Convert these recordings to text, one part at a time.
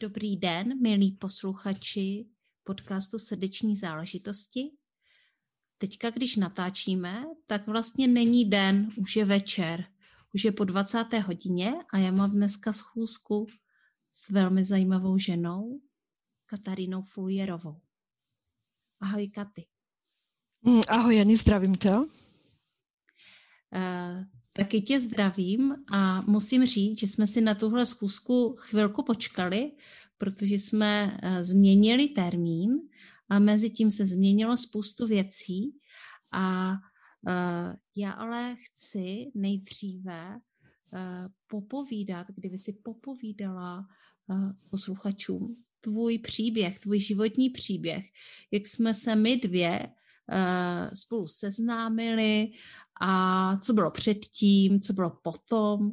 Dobrý den, milí posluchači podcastu Srdeční záležitosti. Teďka, když natáčíme, tak vlastně není den, už je večer. Už je po 20. hodině a já mám dneska schůzku s velmi zajímavou ženou, Katarínou Fuljerovou. Ahoj, Katy. Mm, ahoj, Jani, zdravím tě. Taky tě zdravím a musím říct, že jsme si na tuhle schůzku chvilku počkali, protože jsme eh, změnili termín a mezi tím se změnilo spoustu věcí a uh, já ale chci nejdříve uh, popovídat, kdyby si popovídala posluchačům tvůj příběh, tvůj životní příběh, jak jsme se my dvě spolu seznámili a co bylo předtím, co bylo potom.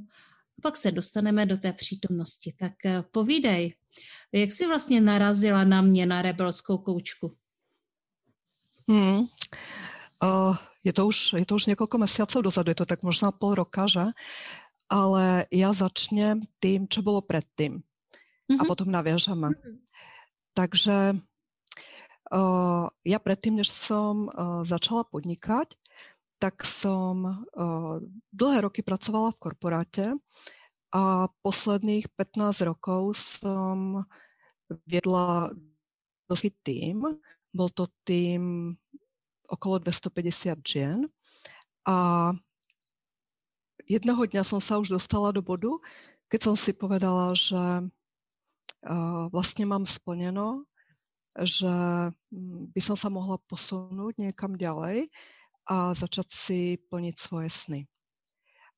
Pak se dostaneme do té přítomnosti. Tak eh, povídej, jak jsi vlastně narazila na mě, na rebelskou koučku? Hmm. Uh, je, to už, je to už několik měsíců dozadu, je to tak možná pol roka, že? Ale já začnem tým, čo bylo předtím. Mm-hmm. A mhm. potom navěžeme. Mm-hmm. Takže uh, ja predtým, než som uh, začala podnikať, tak som uh, dlhé roky pracovala v korporáte a posledných 15 rokov som viedla dosť tým. Bol to tým okolo 250 žien a jedného dňa som sa už dostala do bodu, keď som si povedala, že uh, vlastne mám splneno, že mm, by som sa mohla posunúť niekam ďalej a začať si plniť svoje sny.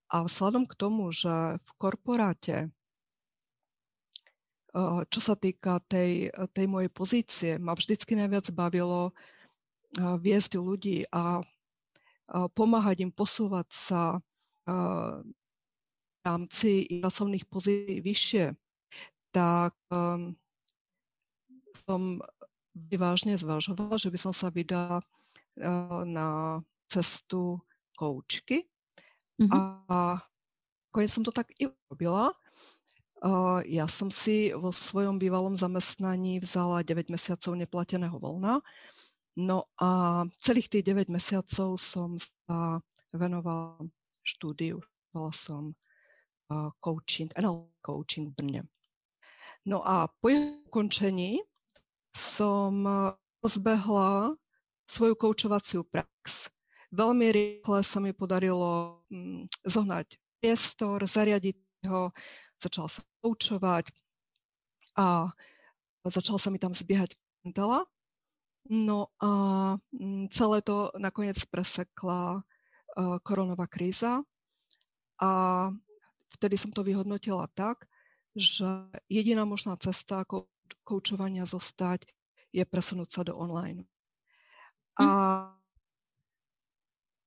A vzhľadom k tomu, že v korporáte, eh, čo sa týka tej, tej mojej pozície, ma vždycky najviac bavilo eh, viesť ľudí a pomáhať im posúvať sa v rámci pracovných pozícií vyššie, tak som vážne zvažovala, že by som sa vydala na cestu koučky. Mm-hmm. A konec som to tak i urobila. Uh, ja som si vo svojom bývalom zamestnaní vzala 9 mesiacov neplateného voľna. No a celých tých 9 mesiacov som sa venovala štúdiu. Bola som uh, coaching, NL coaching v Brne. No a po jeho ukončení som rozbehla svoju koučovaciu prax Veľmi rýchle sa mi podarilo mm, zohnať priestor, zariadiť ho, začala sa poučovať a začala sa mi tam zbiehať klientela. No a mm, celé to nakoniec presekla uh, koronová kríza a vtedy som to vyhodnotila tak, že jediná možná cesta, koučovania zostať, je presunúť sa do online. A hm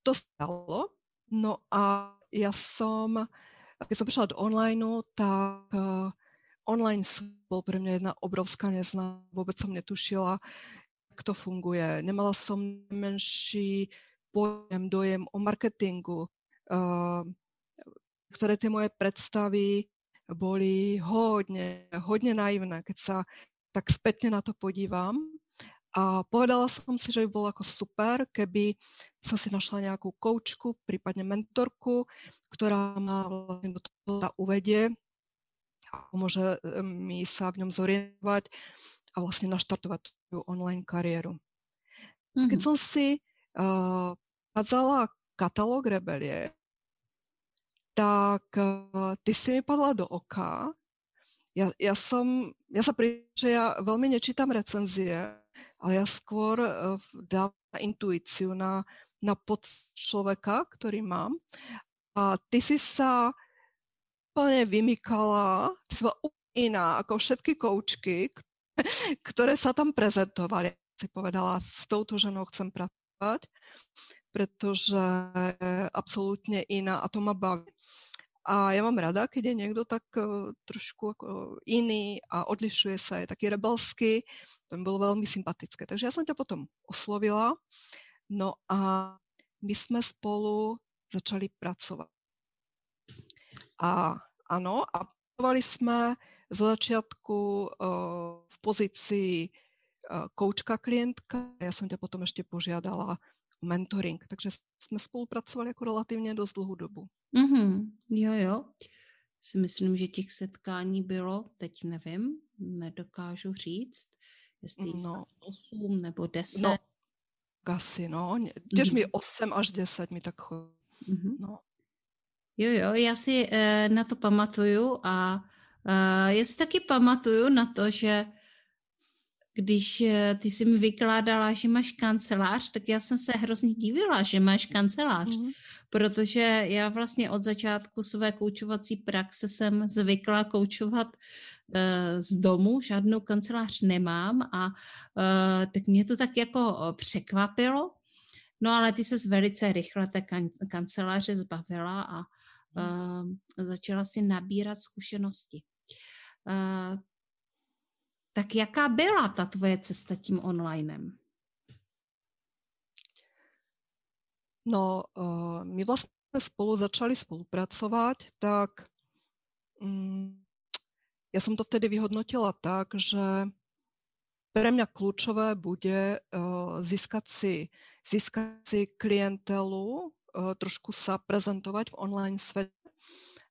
to stalo. No a ja som, keď som prišla do online, tak online bol pre mňa jedna obrovská neznáma. Vôbec som netušila, jak to funguje. Nemala som menší pojem, dojem o marketingu. Uh, ktoré tie moje predstavy boli hodne, hodne naivné, keď sa tak spätne na to podívam. A povedala som si, že by bolo ako super, keby som si našla nejakú koučku, prípadne mentorku, ktorá ma vlastne do toho uvedie a môže e, mi sa v ňom zorientovať a vlastne naštartovať tú online kariéru. Mm-hmm. Keď som si uh, kázala katalóg rebelie, tak uh, ty si mi padla do oka. Ja, ja som, ja sa pri, že ja veľmi nečítam recenzie, ale ja skôr dám na intuíciu, na, na pod človeka, ktorý mám. A ty si sa úplne vymykala, ty si bola úplne iná ako všetky koučky, ktoré sa tam prezentovali. Si povedala, s touto ženou chcem pracovať, pretože absolútne iná a to ma baví. A ja mám rada, keď je niekto tak uh, trošku ako iný a odlišuje sa, je taký rebelský. To mi bolo veľmi sympatické. Takže ja som ťa potom oslovila. No a my sme spolu začali pracovať. A áno, a pracovali sme z začiatku uh, v pozícii uh, koučka klientka. Ja som ťa potom ešte požiadala mentoring. Takže jsme spolupracovali jako relativně dost dlouhou dobu. Mm-hmm. Jo, jo. Si myslím, že těch setkání bylo, teď nevím, nedokážu říct, jestli no. 8 nebo 10. No, asi, no. Těž mm-hmm. mi 8 až 10 mi tak chodí. Mm-hmm. No. Jo, jo, já si e, na to pamatuju a e, já si taky pamatuju na to, že když eh, ty si mi vykládala, že máš kancelář, tak já jsem se hrozně divila, že máš kancelář, mm-hmm. protože já vlastně od začátku své koučovací praxe jsem zvykla koučovat uh, z domu, žádnou kancelář nemám a uh, tak mě to tak jako překvapilo. No ale ty se velice rychle té kan- kanceláře zbavila a uh, začala si nabírat zkušenosti. Uh, tak jaká byla ta tvoje cesta tím onlinem? No, uh, my vlastne spolu začali spolupracovať, tak um, ja som to vtedy vyhodnotila tak, že pre mňa kľúčové bude uh, získať, si, získať si klientelu, uh, trošku sa prezentovať v online svete.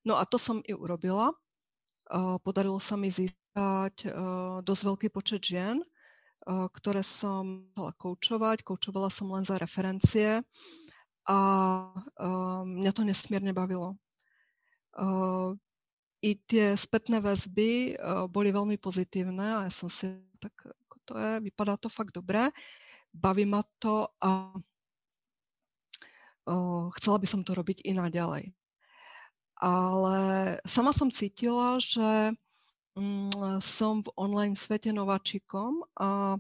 No a to som i urobila. Podarilo sa mi získať uh, dosť veľký počet žien, uh, ktoré som chcela koučovať. Koučovala som len za referencie a uh, mňa to nesmierne bavilo. I tie spätné väzby boli veľmi pozitívne a ja som si tak, ako to je, vypadá to fakt dobre, baví ma to a chcela by som to robiť i naďalej. Ale sama som cítila, že Mm, som v online svete nováčikom a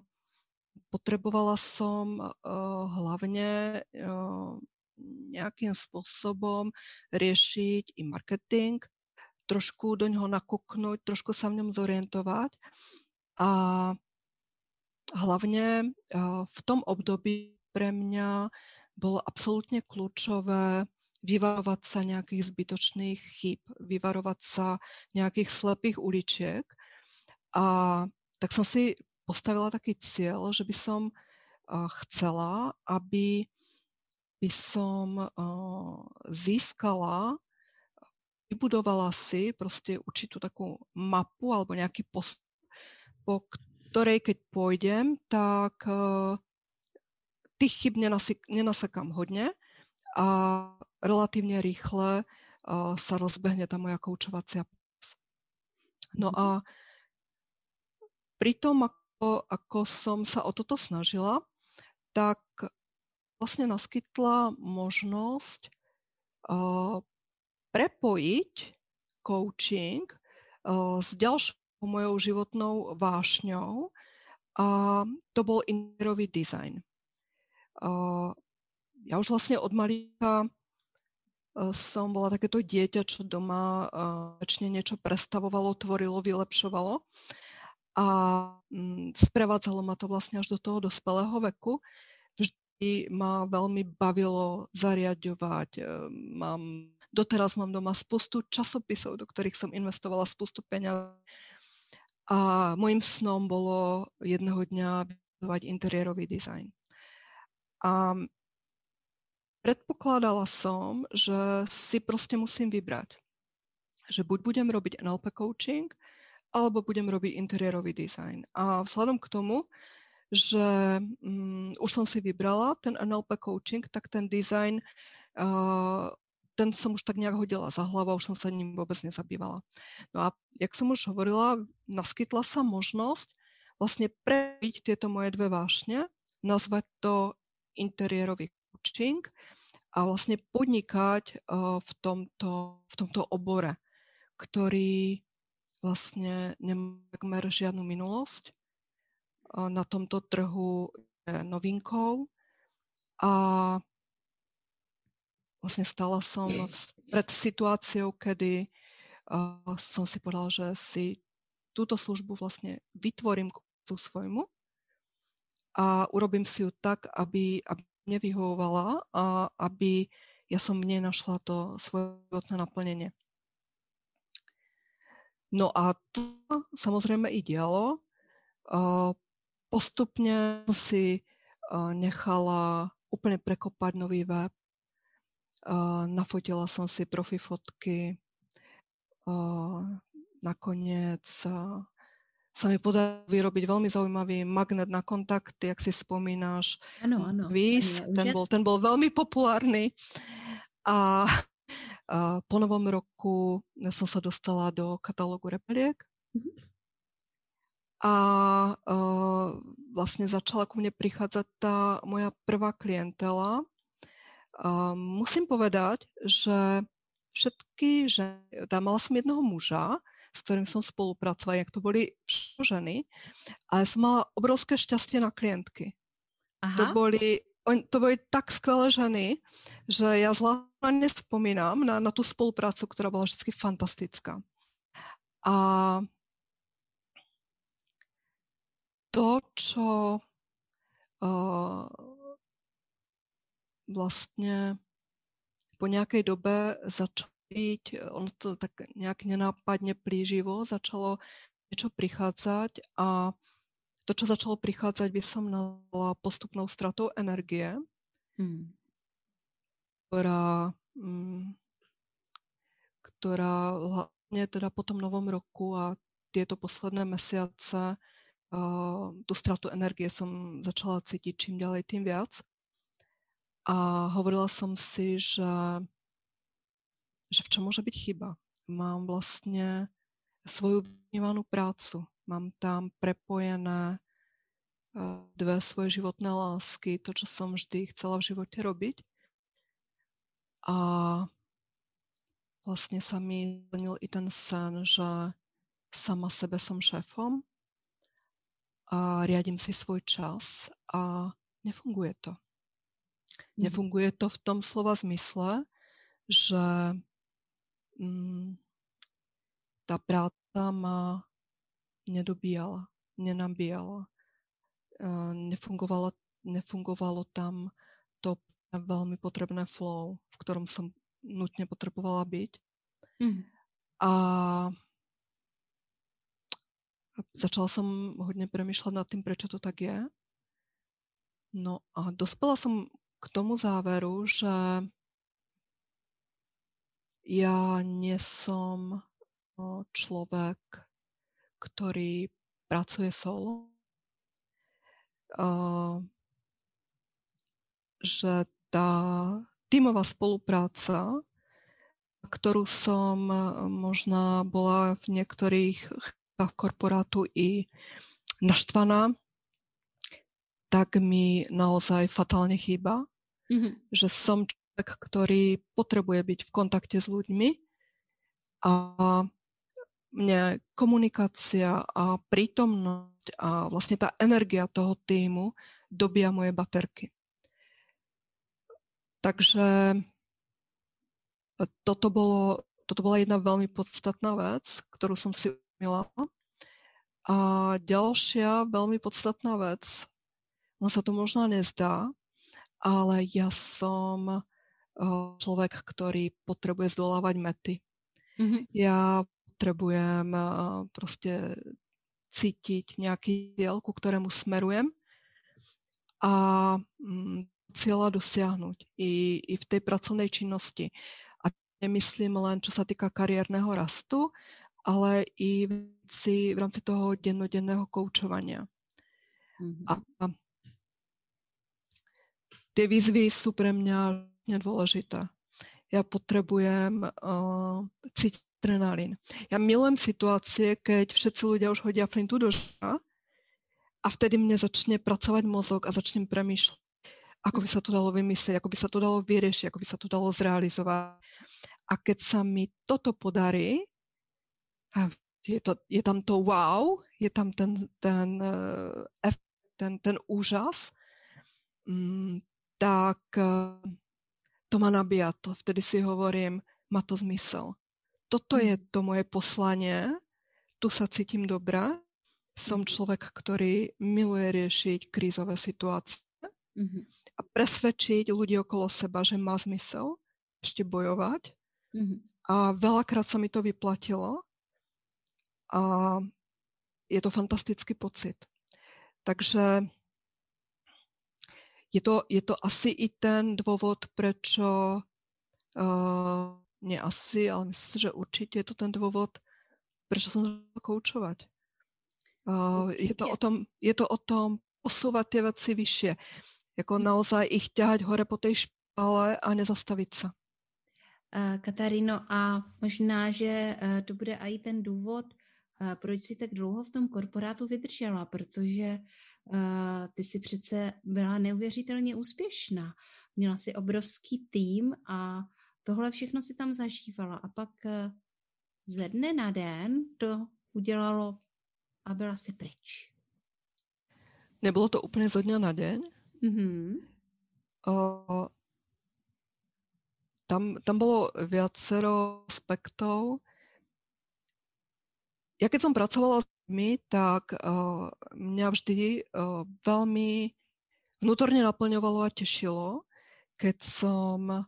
potrebovala som uh, hlavne uh, nejakým spôsobom riešiť i marketing, trošku do ňoho nakúknuť, trošku sa v ňom zorientovať. A hlavne uh, v tom období pre mňa bolo absolútne kľúčové vyvarovať sa nejakých zbytočných chyb, vyvarovať sa nejakých slepých uličiek. A tak som si postavila taký cieľ, že by som chcela, aby by som získala, vybudovala si proste určitú takú mapu alebo nejaký post, po ktorej keď pôjdem, tak tých chyb nenasekám hodne a relatívne rýchle sa rozbehne tá moja koučovacia No a pri tom, ako, ako som sa o toto snažila, tak vlastne naskytla možnosť uh, prepojiť coaching uh, s ďalšou mojou životnou vášňou a to bol interiérový design. Uh, ja už vlastne od malíka som bola takéto dieťa, čo doma väčšine niečo prestavovalo, tvorilo, vylepšovalo. A mm, sprevádzalo ma to vlastne až do toho dospelého veku. Vždy ma veľmi bavilo zariadovať. E, mám, doteraz mám doma spustu časopisov, do ktorých som investovala spustu peňazí. A môjim snom bolo jedného dňa vybudovať interiérový dizajn. A Predpokladala som, že si proste musím vybrať. Že buď budem robiť NLP coaching, alebo budem robiť interiérový design. A vzhľadom k tomu, že um, už som si vybrala ten NLP coaching, tak ten design, uh, ten som už tak nejak hodila za hlavu, už som sa ním vôbec nezabývala. No a jak som už hovorila, naskytla sa možnosť vlastne prebiť tieto moje dve vášne, nazvať to interiérový coaching a vlastne podnikať v tomto, v tomto obore, ktorý vlastne nemá takmer žiadnu minulosť na tomto trhu je novinkou a vlastne stala som pred situáciou, kedy som si povedala, že si túto službu vlastne vytvorím tú svojmu a urobím si ju tak, aby, aby nevyhovovala a aby ja som v nej našla to svoje životné naplnenie. No a to samozrejme i dialo. Postupne si nechala úplne prekopať nový web. Nafotila som si profi fotky. Nakoniec sa mi podarilo vyrobiť veľmi zaujímavý magnet na kontakty, ak si spomínaš. Áno, áno. Vís, ten bol, ten bol veľmi populárny. A, a po novom roku som sa dostala do katalógu repeliek. Mm-hmm. A a vlastne začala ku mne prichádzať tá moja prvá klientela. A musím povedať, že všetky ženy, mala som jedného muža, s ktorým som spolupracovala, jak to boli ženy, ale som mala obrovské šťastie na klientky. Aha. To boli on, to boli tak skvelé ženy, že ja zla nespomínam na, na tú spoluprácu, ktorá bola vždy fantastická. A to, čo uh, vlastne po nejakej dobe začalo byť, ono to tak nejak nenápadne plíživo, začalo niečo prichádzať a to, čo začalo prichádzať, by som nazvala postupnou stratou energie, hmm. ktorá, mm, ktorá hlavne teda po tom novom roku a tieto posledné mesiace uh, tú stratu energie som začala cítiť čím ďalej, tým viac. A hovorila som si, že že v čom môže byť chyba. Mám vlastne svoju vnímanú prácu. Mám tam prepojené eh, dve svoje životné lásky, to, čo som vždy chcela v živote robiť. A vlastne sa mi zlenil i ten sen, že sama sebe som šéfom a riadím si svoj čas a nefunguje to. Mhm. Nefunguje to v tom slova zmysle, že tá práca ma nedobíjala, nenabíjala. Uh, nefungovalo, nefungovalo tam to veľmi potrebné flow, v ktorom som nutne potrebovala byť. Mm. A začala som hodne premyšľať nad tým, prečo to tak je. No a dospela som k tomu záveru, že ja nie som človek, ktorý pracuje solo. Že tá tímová spolupráca, ktorú som možná bola v niektorých chvíľach korporátu i naštvaná, tak mi naozaj fatálne chýba. Mm-hmm. Že som ktorý potrebuje byť v kontakte s ľuďmi a mne komunikácia a prítomnosť a vlastne tá energia toho týmu dobia moje baterky. Takže toto, bolo, toto bola jedna veľmi podstatná vec, ktorú som si umila. A ďalšia veľmi podstatná vec, no sa to možno nezdá, ale ja som človek, ktorý potrebuje zdolávať mety. Mm-hmm. Ja potrebujem proste cítiť nejaký cieľ, ku ktorému smerujem a mm, cieľa dosiahnuť i, i v tej pracovnej činnosti. A nemyslím len, čo sa týka kariérneho rastu, ale i v rámci, v rámci toho dennodenného koučovania. Mm-hmm. A tie výzvy sú pre mňa dôležitá. Ja potrebujem uh, cítiť adrenalín. Ja milujem situácie, keď všetci ľudia už hodia flintu do žena a vtedy mne začne pracovať mozog a začnem premýšľať, ako by sa to dalo vymyslieť, ako by sa to dalo vyriešiť, ako by sa to dalo zrealizovať. A keď sa mi toto podarí, je, to, je tam to wow, je tam ten, ten, uh, ten, ten úžas, um, tak uh, to ma nabíja. To vtedy si hovorím, má to zmysel. Toto je to moje poslanie, tu sa cítim dobre, som človek, ktorý miluje riešiť krízové situácie mm-hmm. a presvedčiť ľudí okolo seba, že má zmysel ešte bojovať. Mm-hmm. A veľakrát sa mi to vyplatilo a je to fantastický pocit. Takže je to, je to asi i ten dôvod, prečo, uh, nie asi, ale myslím, že určite je to ten dôvod, prečo som začala koučovať. Uh, je, to o tom, je to o tom posúvať tie veci vyššie. Jako hm. naozaj ich ťahať hore po tej špále a nezastavit se. Katarino, a možná, že to bude i ten důvod, proč si tak dlouho v tom korporátu vydržela, protože ty si přece byla neuvěřitelně úspěšná. Měla si obrovský tým a tohle všechno si tam zažívala. A pak ze dne na den to udělalo a byla si pryč. Nebylo to úplně zo dňa na deň. Mm-hmm. O, tam, tam bolo viacero aspektov. Ja keď som pracovala s ľuďmi, tak uh, mňa vždy uh, veľmi vnútorne naplňovalo a tešilo, keď som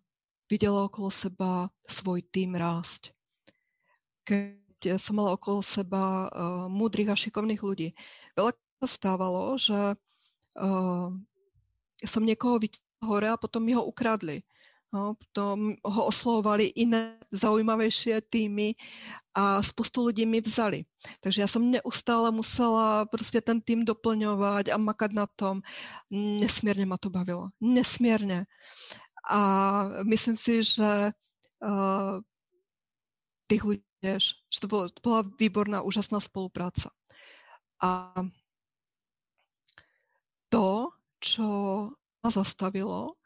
videla okolo seba svoj tým rásť. Keď som mala okolo seba uh, múdrych a šikovných ľudí. Veľa sa stávalo, že uh, som niekoho vytiahla hore a potom mi ho ukradli. No, potom ho oslovovali iné zaujímavejšie týmy a spoustu ľudí mi vzali. Takže ja som neustále musela proste ten tým doplňovať a makať na tom. Nesmierne ma to bavilo. Nesmierne. A myslím si, že uh, tých ľudí že to, bolo, bola výborná, úžasná spolupráca. A to, čo ma zastavilo,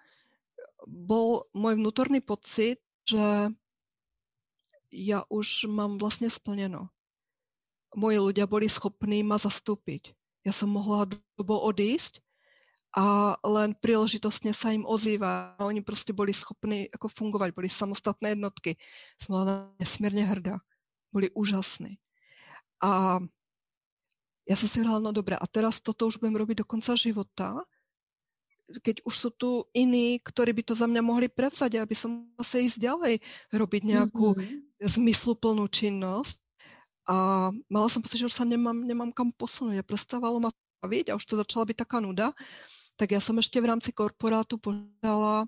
bol môj vnútorný pocit, že ja už mám vlastne splneno. Moji ľudia boli schopní ma zastúpiť. Ja som mohla dobo odísť a len príležitostne sa im ozýva. Oni proste boli schopní ako fungovať, boli samostatné jednotky. Som bola nesmierne hrdá. Boli úžasní. A ja som si hrala, no dobre, a teraz toto už budem robiť do konca života keď už sú tu iní, ktorí by to za mňa mohli prevzať, aby som zase ísť ďalej, robiť nejakú mm-hmm. zmysluplnú činnosť. A mala som pocit, že už sa nemám, nemám kam posunúť. A prestávalo ma baviť a už to začala byť taká nuda. Tak ja som ešte v rámci korporátu požiadala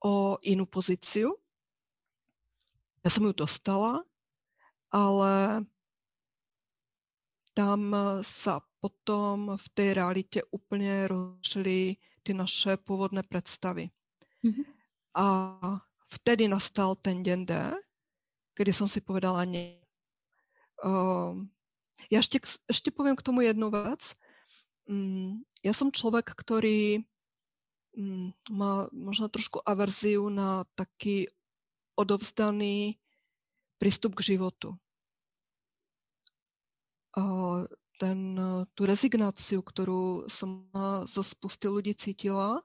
o inú pozíciu. Ja som ju dostala, ale tam sa potom v tej realite úplne rozšli ty naše pôvodné predstavy. Mm-hmm. A vtedy nastal ten deň D, kedy som si povedala nie. Uh, ja ešte, ešte poviem k tomu jednu vec. Um, ja som človek, ktorý um, má možno trošku averziu na taký odovzdaný prístup k životu. Uh, ten, tú rezignáciu, ktorú som zo spusty ľudí cítila,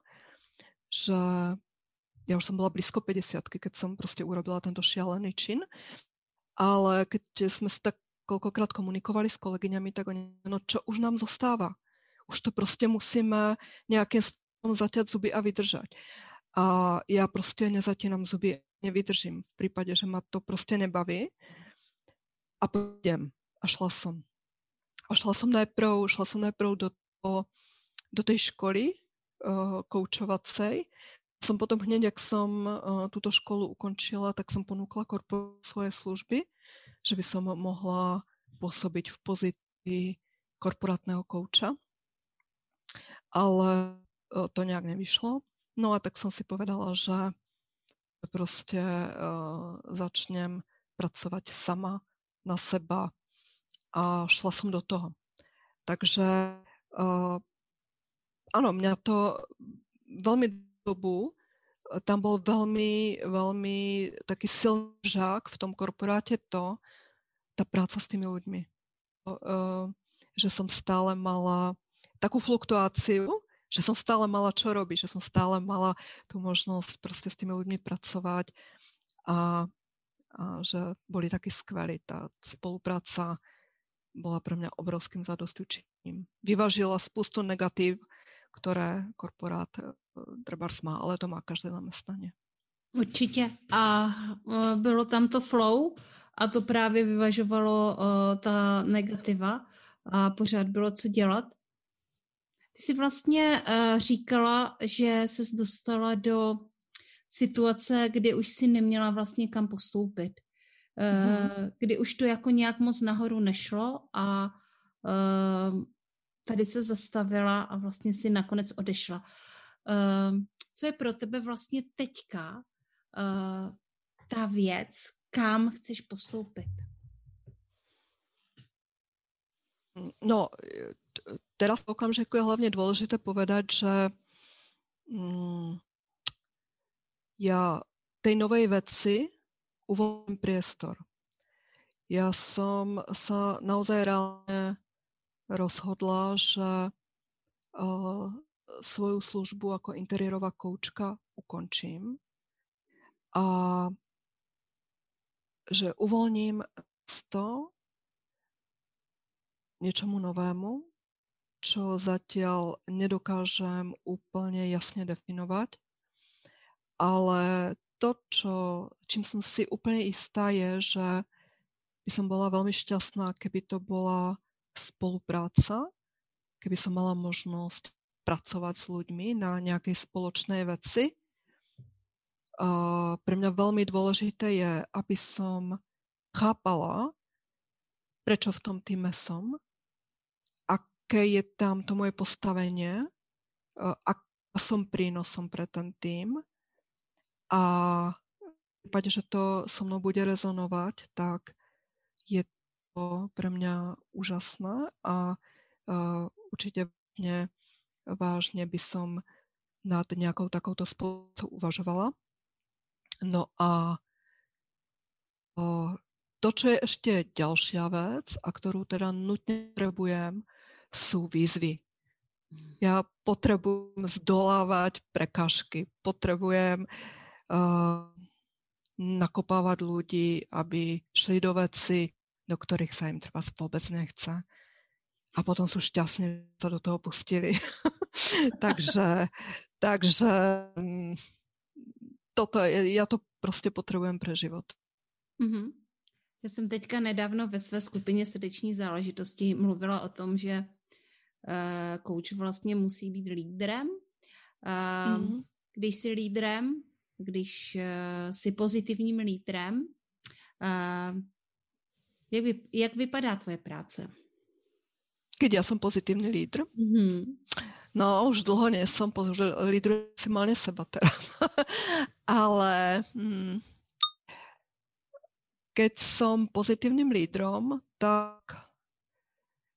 že ja už som bola blízko 50 keď som proste urobila tento šialený čin, ale keď sme si tak koľkokrát komunikovali s kolegyňami, tak oni, no čo už nám zostáva? Už to proste musíme nejakým spôsobom zaťať zuby a vydržať. A ja proste nezatínam zuby, nevydržím v prípade, že ma to proste nebaví. A pôjdem. A šla som. A šla som najprv, šla som najprv do, to, do tej školy uh, koučovacej. Som potom hneď, ak som uh, túto školu ukončila, tak som ponúkla korpo svoje služby, že by som mohla pôsobiť v pozícii korporátneho kouča. Ale uh, to nejak nevyšlo. No a tak som si povedala, že proste uh, začnem pracovať sama na seba, a šla som do toho. Takže uh, áno, mňa to veľmi dobu, tam bol veľmi, veľmi taký silný žák v tom korporáte to, tá práca s tými ľuďmi. Že som stále mala takú fluktuáciu, že som stále mala čo robiť, že som stále mala tú možnosť proste s tými ľuďmi pracovať a, a že boli takí skvelí. Tá spolupráca bola pre mňa obrovským zadostučením. Vyvažila spustu negatív, ktoré korporát Drbars má, ale to má každé zamestnanie. Určitě. A uh, bylo tam to flow a to právě vyvažovalo uh, ta negativa a pořád bylo co dělat. Ty jsi vlastně říkala, že ses dostala do situace, kdy už si neměla vlastně kam postoupit. Mm. Kdy už to jako nějak moc nahoru nešlo a uh, tady se zastavila a vlastně si nakonec odešla. Uh, co je pro tebe vlastně teďka ta věc, kam chceš postoupit? No, teraz v okamžiku je hlavne dôležité povedať, že mm, ja tej novej veci uvoľním priestor. Ja som sa naozaj reálne rozhodla, že uh, svoju službu ako interiérová koučka ukončím a že uvoľním to niečomu novému, čo zatiaľ nedokážem úplne jasne definovať, ale to, čo, čím som si úplne istá, je, že by som bola veľmi šťastná, keby to bola spolupráca, keby som mala možnosť pracovať s ľuďmi na nejakej spoločnej veci. A pre mňa veľmi dôležité je, aby som chápala, prečo v tom týme som, aké je tam to moje postavenie, aká som prínosom pre ten tým a v prípade, že to so mnou bude rezonovať, tak je to pre mňa úžasné a uh, určite vážne, vážne by som nad nejakou takouto spoluprácou uvažovala. No a uh, to, čo je ešte ďalšia vec a ktorú teda nutne potrebujem, sú výzvy. Ja potrebujem zdolávať prekažky, potrebujem uh, nakopávať ľudí, aby šli do veci, do ktorých sa im treba vôbec nechce. A potom sú šťastní, že sa do toho pustili. takže, takže mm, toto ja to prostě potřebujem pre život. Mm-hmm. Já jsem teďka nedávno ve své skupině srdeční záležitosti mluvila o tom, že uh, coach vlastně musí být lídrem. Uh, mm-hmm. Když jsi lídrem, když uh, jsi pozitivním lídrem, uh, jak, vy, jak vypadá tvoje práce? Keď ja som pozitívny lídr? Mm-hmm. No, už dlho nie som, pretože lídrujem maximálne seba teraz. Ale hm, keď som pozitívnym lídrom, tak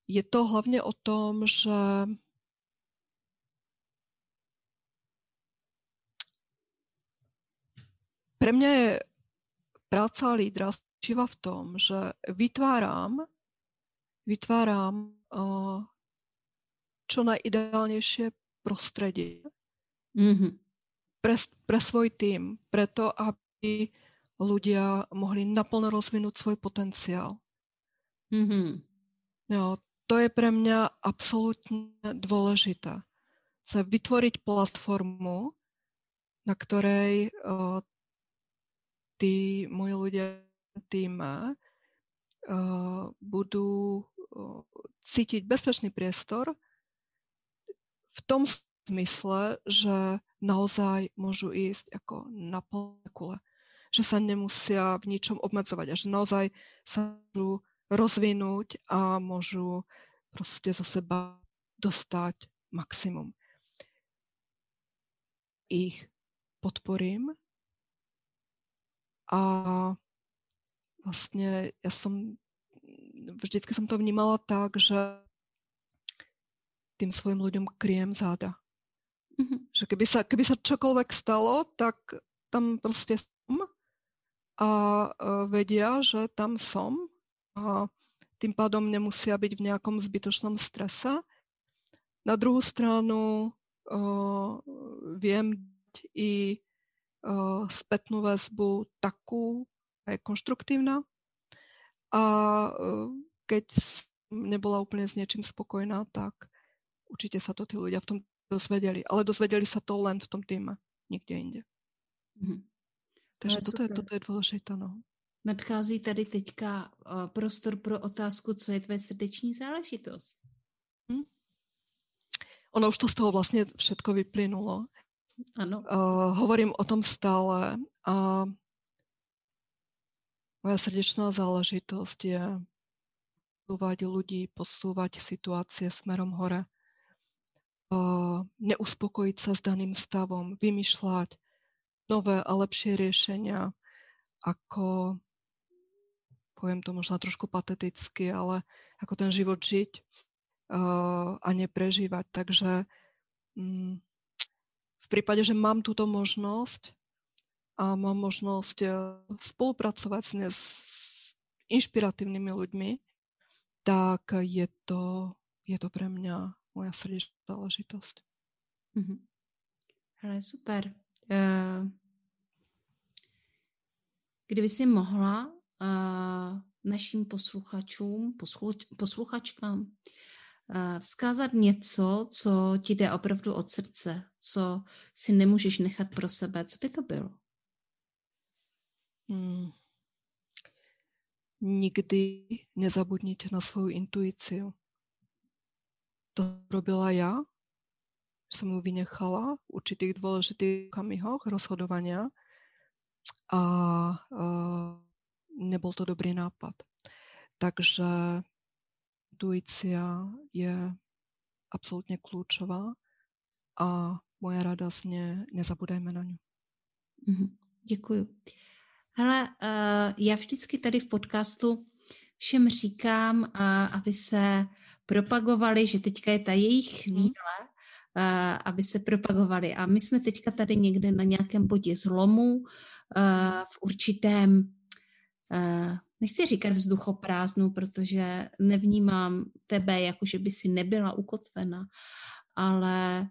je to hlavne o tom, že Pre mňa je práca lídra spočíva v tom, že vytváram, vytváram uh, čo najideálnejšie prostredie mm-hmm. pre, pre svoj tým, preto aby ľudia mohli naplno rozvinúť svoj potenciál. Mm-hmm. No, to je pre mňa absolútne dôležité. Chce vytvoriť platformu, na ktorej uh, tí moji ľudia týme uh, budú uh, cítiť bezpečný priestor v tom zmysle, že naozaj môžu ísť ako na plné kule. Že sa nemusia v ničom obmedzovať a že naozaj sa môžu rozvinúť a môžu proste zo seba dostať maximum. Ich podporím a vlastne ja som, vždycky som to vnímala tak, že tým svojim ľuďom kryjem záda. Mm-hmm. Že keby sa, keby sa čokoľvek stalo, tak tam proste som a vedia, že tam som a tým pádom nemusia byť v nejakom zbytočnom strese. Na druhú stranu uh, viem i spätnú väzbu takú, aj konštruktívna. A uh, keď nebola úplne s niečím spokojná, tak určite sa to tí ľudia v tom dozvedeli. Ale dozvedeli sa to len v tom týme, nikde inde. Mm-hmm. Takže toto je, toto je dôležité. No. Nadchází tady teďka uh, prostor pro otázku, co je tvoje srdeční záležitost. Hm? Ono už to z toho vlastne všetko vyplynulo. Áno. Uh, hovorím o tom stále. A moja srdečná záležitosť je posúvať ľudí, posúvať situácie smerom hore. Uh, neuspokojiť sa s daným stavom, vymýšľať nové a lepšie riešenia, ako poviem to možno trošku pateticky, ale ako ten život žiť uh, a neprežívať. Takže um, v prípade, že mám túto možnosť a mám možnosť uh, spolupracovať s, ne, s inšpiratívnymi ľuďmi, tak je to, je to pre mňa moja srdečná záležitosť. Mm-hmm. Ale super. Uh, kdyby si mohla uh, našim posluchačům, posluch, posluchačkám vzkázat něco, co ti jde opravdu od srdce, co si nemůžeš nechat pro sebe, co by to bylo? Hmm. Nikdy nezabudnite na svoju intuíciu. To robila že som ju vynechala v určitých dôležitých kamihoch rozhodovania a uh, nebol to dobrý nápad. Takže intuícia je absolútne kľúčová a moja rada znie, nezabudajme na ňu. Mm-hmm. Děkuju. Hele, uh, já vždycky tady v podcastu všem říkám, uh, aby se propagovali, že teďka je ta jejich mhm. chvíle, uh, aby se propagovali. A my jsme teďka tady někde na nějakém bodě zlomu, v určitém, nechci říkat vzduchoprázdnu, protože nevnímám tebe jako, že by si nebyla ukotvena, ale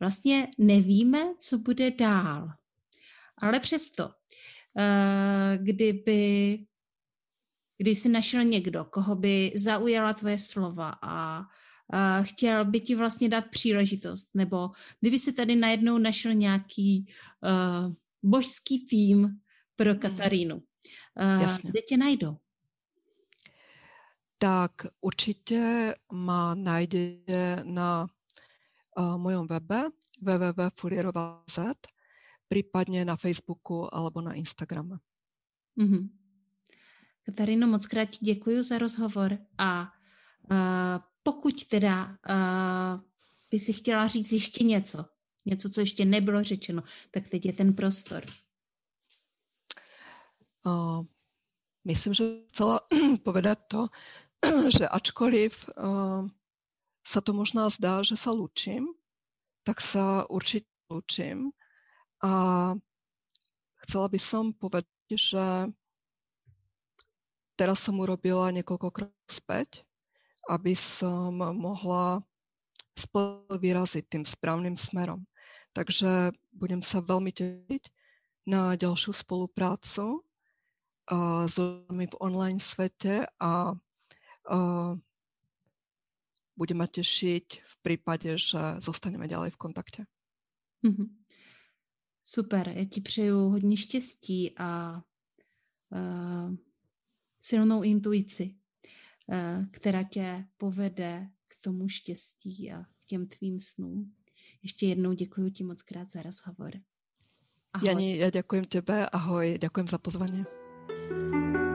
vlastně nevíme, co bude dál. Ale přesto, uh, kdyby, když si našel někdo, koho by zaujala tvoje slova a uh, chtěl by ti vlastně dát příležitost, nebo kdyby si tady najednou našel nějaký uh, božský tým pro mhm. Katarínu. Uh, kde tě najdou? Tak určitě má najdete na uh, mojom webe www.fulierova.z prípadne na Facebooku alebo na Instagrame. Mm-hmm. Kataríno, moc krát děkuji za rozhovor a uh, pokud teda uh, by si chtěla říct ještě něco, něco, co ještě nebylo řečeno, tak teď je ten prostor. Myslím, že chcela povedať to, že ačkoliv uh, sa to možná zdá, že sa lučím, tak sa určite lučím. A chcela by som povedať, že teraz som urobila niekoľko krokov späť, aby som mohla vyraziť tým správnym smerom. Takže budem sa veľmi tešiť na ďalšiu spoluprácu s ľuďmi v online svete a budem ma tešiť v prípade, že zostaneme ďalej v kontakte. Mm-hmm. Super, já ti přeju hodně štěstí a uh, silnou intuici, uh, která tě povede k tomu štěstí a k těm tvým snům. Ještě jednou děkuji ti moc krát za rozhovor. Ahoj. Jani, já děkuji tebe, ahoj, děkuji za Música